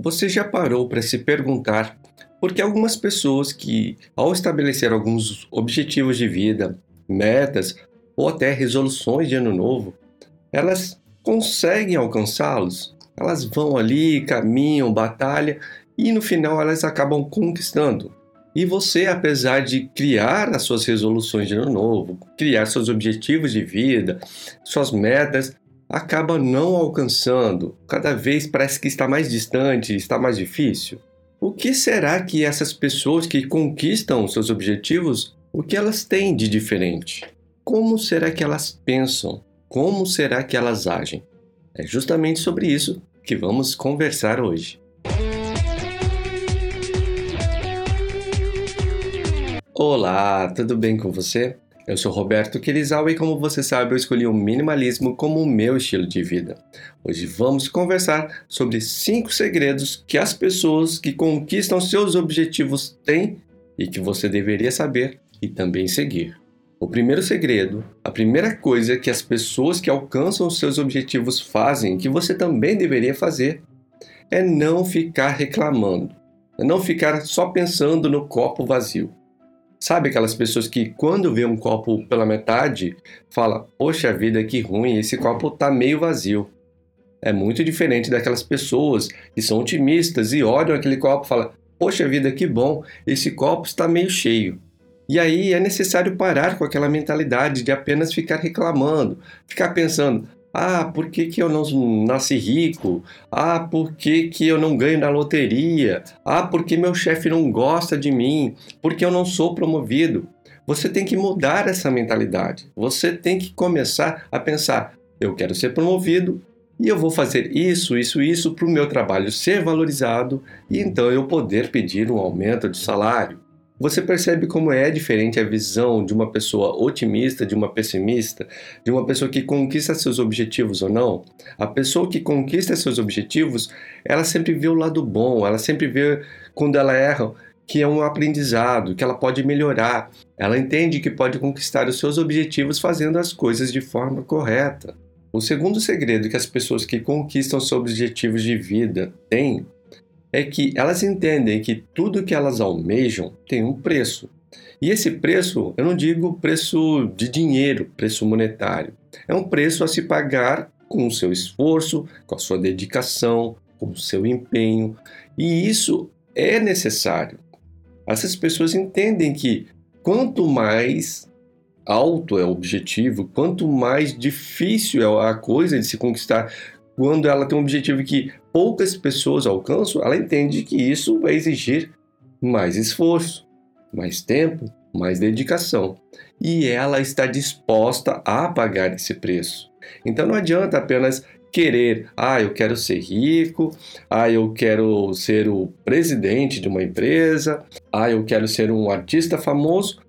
Você já parou para se perguntar por que algumas pessoas que, ao estabelecer alguns objetivos de vida, metas ou até resoluções de ano novo, elas conseguem alcançá-los? Elas vão ali, caminham, batalham e no final elas acabam conquistando. E você, apesar de criar as suas resoluções de ano novo, criar seus objetivos de vida, suas metas, acaba não alcançando. Cada vez parece que está mais distante, está mais difícil. O que será que essas pessoas que conquistam seus objetivos, o que elas têm de diferente? Como será que elas pensam? Como será que elas agem? É justamente sobre isso que vamos conversar hoje. Olá, tudo bem com você? Eu sou Roberto Querizal e, como você sabe, eu escolhi o minimalismo como o meu estilo de vida. Hoje vamos conversar sobre cinco segredos que as pessoas que conquistam seus objetivos têm e que você deveria saber e também seguir. O primeiro segredo, a primeira coisa que as pessoas que alcançam seus objetivos fazem, que você também deveria fazer, é não ficar reclamando, é não ficar só pensando no copo vazio. Sabe aquelas pessoas que quando vê um copo pela metade, fala: "Poxa vida, que ruim, esse copo tá meio vazio". É muito diferente daquelas pessoas que são otimistas e olham aquele copo e falam: "Poxa vida, que bom, esse copo está meio cheio". E aí é necessário parar com aquela mentalidade de apenas ficar reclamando, ficar pensando: ah, por que, que eu não nasci rico? Ah, por que, que eu não ganho na loteria? Ah, por que meu chefe não gosta de mim? Por que eu não sou promovido? Você tem que mudar essa mentalidade. Você tem que começar a pensar: eu quero ser promovido e eu vou fazer isso, isso, isso para o meu trabalho ser valorizado e então eu poder pedir um aumento de salário. Você percebe como é diferente a visão de uma pessoa otimista, de uma pessimista, de uma pessoa que conquista seus objetivos ou não? A pessoa que conquista seus objetivos, ela sempre vê o lado bom, ela sempre vê quando ela erra que é um aprendizado, que ela pode melhorar. Ela entende que pode conquistar os seus objetivos fazendo as coisas de forma correta. O segundo segredo que as pessoas que conquistam seus objetivos de vida têm é que elas entendem que tudo que elas almejam tem um preço. E esse preço, eu não digo preço de dinheiro, preço monetário. É um preço a se pagar com o seu esforço, com a sua dedicação, com o seu empenho. E isso é necessário. Essas pessoas entendem que quanto mais alto é o objetivo, quanto mais difícil é a coisa de se conquistar, quando ela tem um objetivo que poucas pessoas alcançam, ela entende que isso vai exigir mais esforço, mais tempo, mais dedicação. E ela está disposta a pagar esse preço. Então não adianta apenas querer, ah, eu quero ser rico, ah, eu quero ser o presidente de uma empresa, ah, eu quero ser um artista famoso,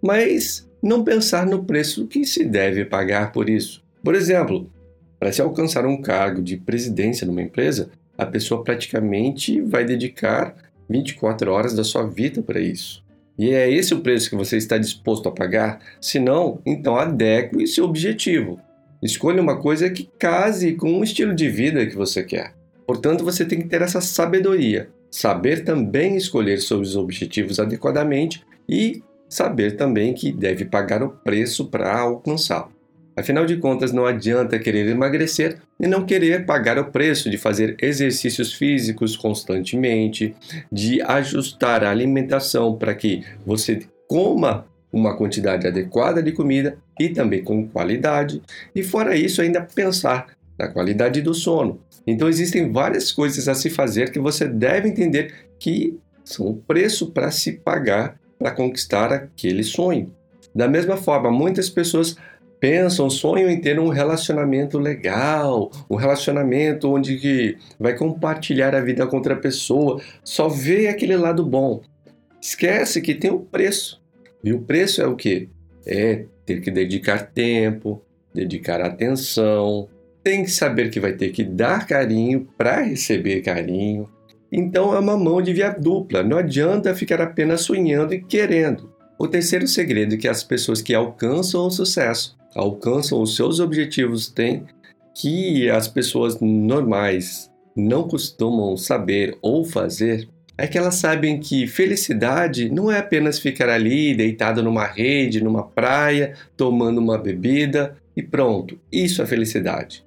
mas não pensar no preço que se deve pagar por isso. Por exemplo, para se alcançar um cargo de presidência numa empresa, a pessoa praticamente vai dedicar 24 horas da sua vida para isso. E é esse o preço que você está disposto a pagar? Se não, então adeque seu objetivo. Escolha uma coisa que case com o estilo de vida que você quer. Portanto, você tem que ter essa sabedoria, saber também escolher seus objetivos adequadamente e saber também que deve pagar o preço para alcançá-lo. Afinal de contas, não adianta querer emagrecer e não querer pagar o preço de fazer exercícios físicos constantemente, de ajustar a alimentação para que você coma uma quantidade adequada de comida e também com qualidade, e fora isso, ainda pensar na qualidade do sono. Então, existem várias coisas a se fazer que você deve entender que são o preço para se pagar para conquistar aquele sonho. Da mesma forma, muitas pessoas pensam, sonham em ter um relacionamento legal, um relacionamento onde que vai compartilhar a vida com outra pessoa, só vê aquele lado bom. Esquece que tem um preço. E o preço é o que? É ter que dedicar tempo, dedicar atenção, tem que saber que vai ter que dar carinho para receber carinho. Então é uma mão de via dupla, não adianta ficar apenas sonhando e querendo. O terceiro segredo que as pessoas que alcançam o sucesso alcançam os seus objetivos têm que as pessoas normais não costumam saber ou fazer é que elas sabem que felicidade não é apenas ficar ali deitado numa rede, numa praia, tomando uma bebida e pronto. Isso é felicidade.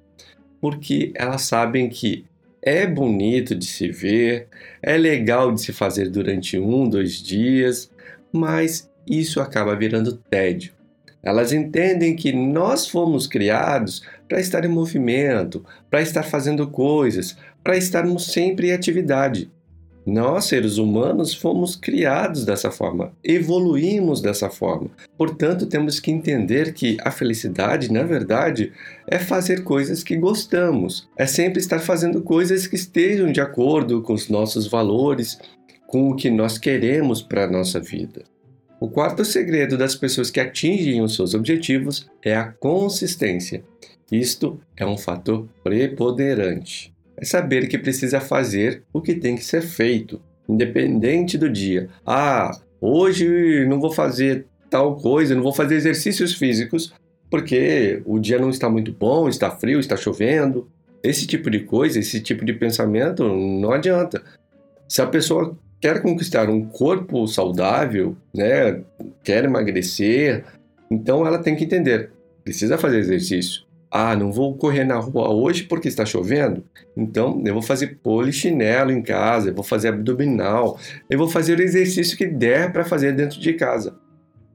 Porque elas sabem que é bonito de se ver, é legal de se fazer durante um, dois dias, mas isso acaba virando tédio. Elas entendem que nós fomos criados para estar em movimento, para estar fazendo coisas, para estarmos sempre em atividade. Nós, seres humanos, fomos criados dessa forma, evoluímos dessa forma. Portanto, temos que entender que a felicidade, na verdade, é fazer coisas que gostamos, é sempre estar fazendo coisas que estejam de acordo com os nossos valores, com o que nós queremos para a nossa vida. O quarto segredo das pessoas que atingem os seus objetivos é a consistência. Isto é um fator preponderante é saber que precisa fazer o que tem que ser feito, independente do dia. Ah, hoje não vou fazer tal coisa, não vou fazer exercícios físicos porque o dia não está muito bom, está frio, está chovendo. Esse tipo de coisa, esse tipo de pensamento não adianta. Se a pessoa quer conquistar um corpo saudável, né, quer emagrecer, então ela tem que entender, precisa fazer exercício. Ah, não vou correr na rua hoje porque está chovendo? Então eu vou fazer polichinelo em casa, eu vou fazer abdominal, eu vou fazer o exercício que der para fazer dentro de casa.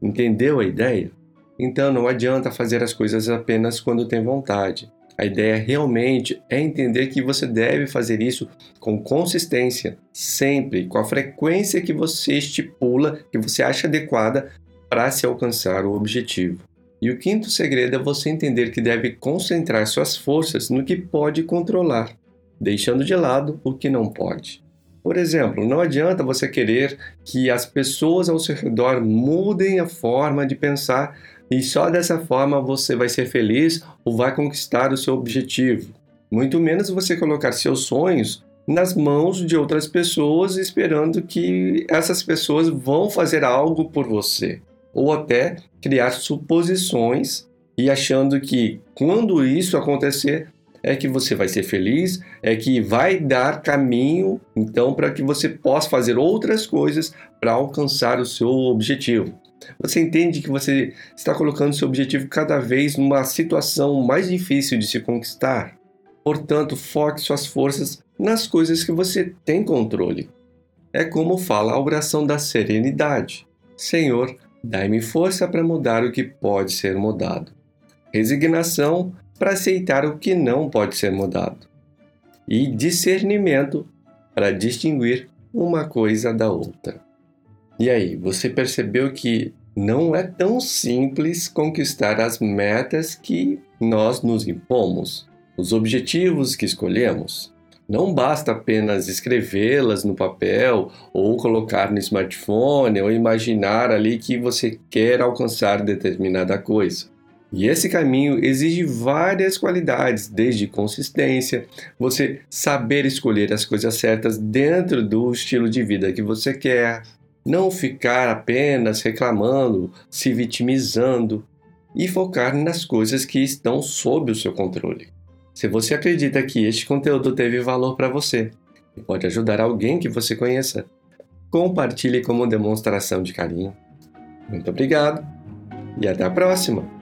Entendeu a ideia? Então não adianta fazer as coisas apenas quando tem vontade. A ideia realmente é entender que você deve fazer isso com consistência, sempre, com a frequência que você estipula, que você acha adequada para se alcançar o objetivo. E o quinto segredo é você entender que deve concentrar suas forças no que pode controlar, deixando de lado o que não pode. Por exemplo, não adianta você querer que as pessoas ao seu redor mudem a forma de pensar e só dessa forma você vai ser feliz ou vai conquistar o seu objetivo. Muito menos você colocar seus sonhos nas mãos de outras pessoas esperando que essas pessoas vão fazer algo por você ou até criar suposições e achando que quando isso acontecer é que você vai ser feliz, é que vai dar caminho então para que você possa fazer outras coisas para alcançar o seu objetivo. Você entende que você está colocando seu objetivo cada vez numa situação mais difícil de se conquistar? Portanto, foque suas forças nas coisas que você tem controle. É como fala a oração da serenidade. Senhor, Dai-me força para mudar o que pode ser mudado. Resignação para aceitar o que não pode ser mudado. E discernimento para distinguir uma coisa da outra. E aí, você percebeu que não é tão simples conquistar as metas que nós nos impomos, os objetivos que escolhemos? Não basta apenas escrevê-las no papel ou colocar no smartphone ou imaginar ali que você quer alcançar determinada coisa. E esse caminho exige várias qualidades, desde consistência, você saber escolher as coisas certas dentro do estilo de vida que você quer, não ficar apenas reclamando, se vitimizando e focar nas coisas que estão sob o seu controle. Se você acredita que este conteúdo teve valor para você e pode ajudar alguém que você conheça, compartilhe como demonstração de carinho. Muito obrigado e até a próxima!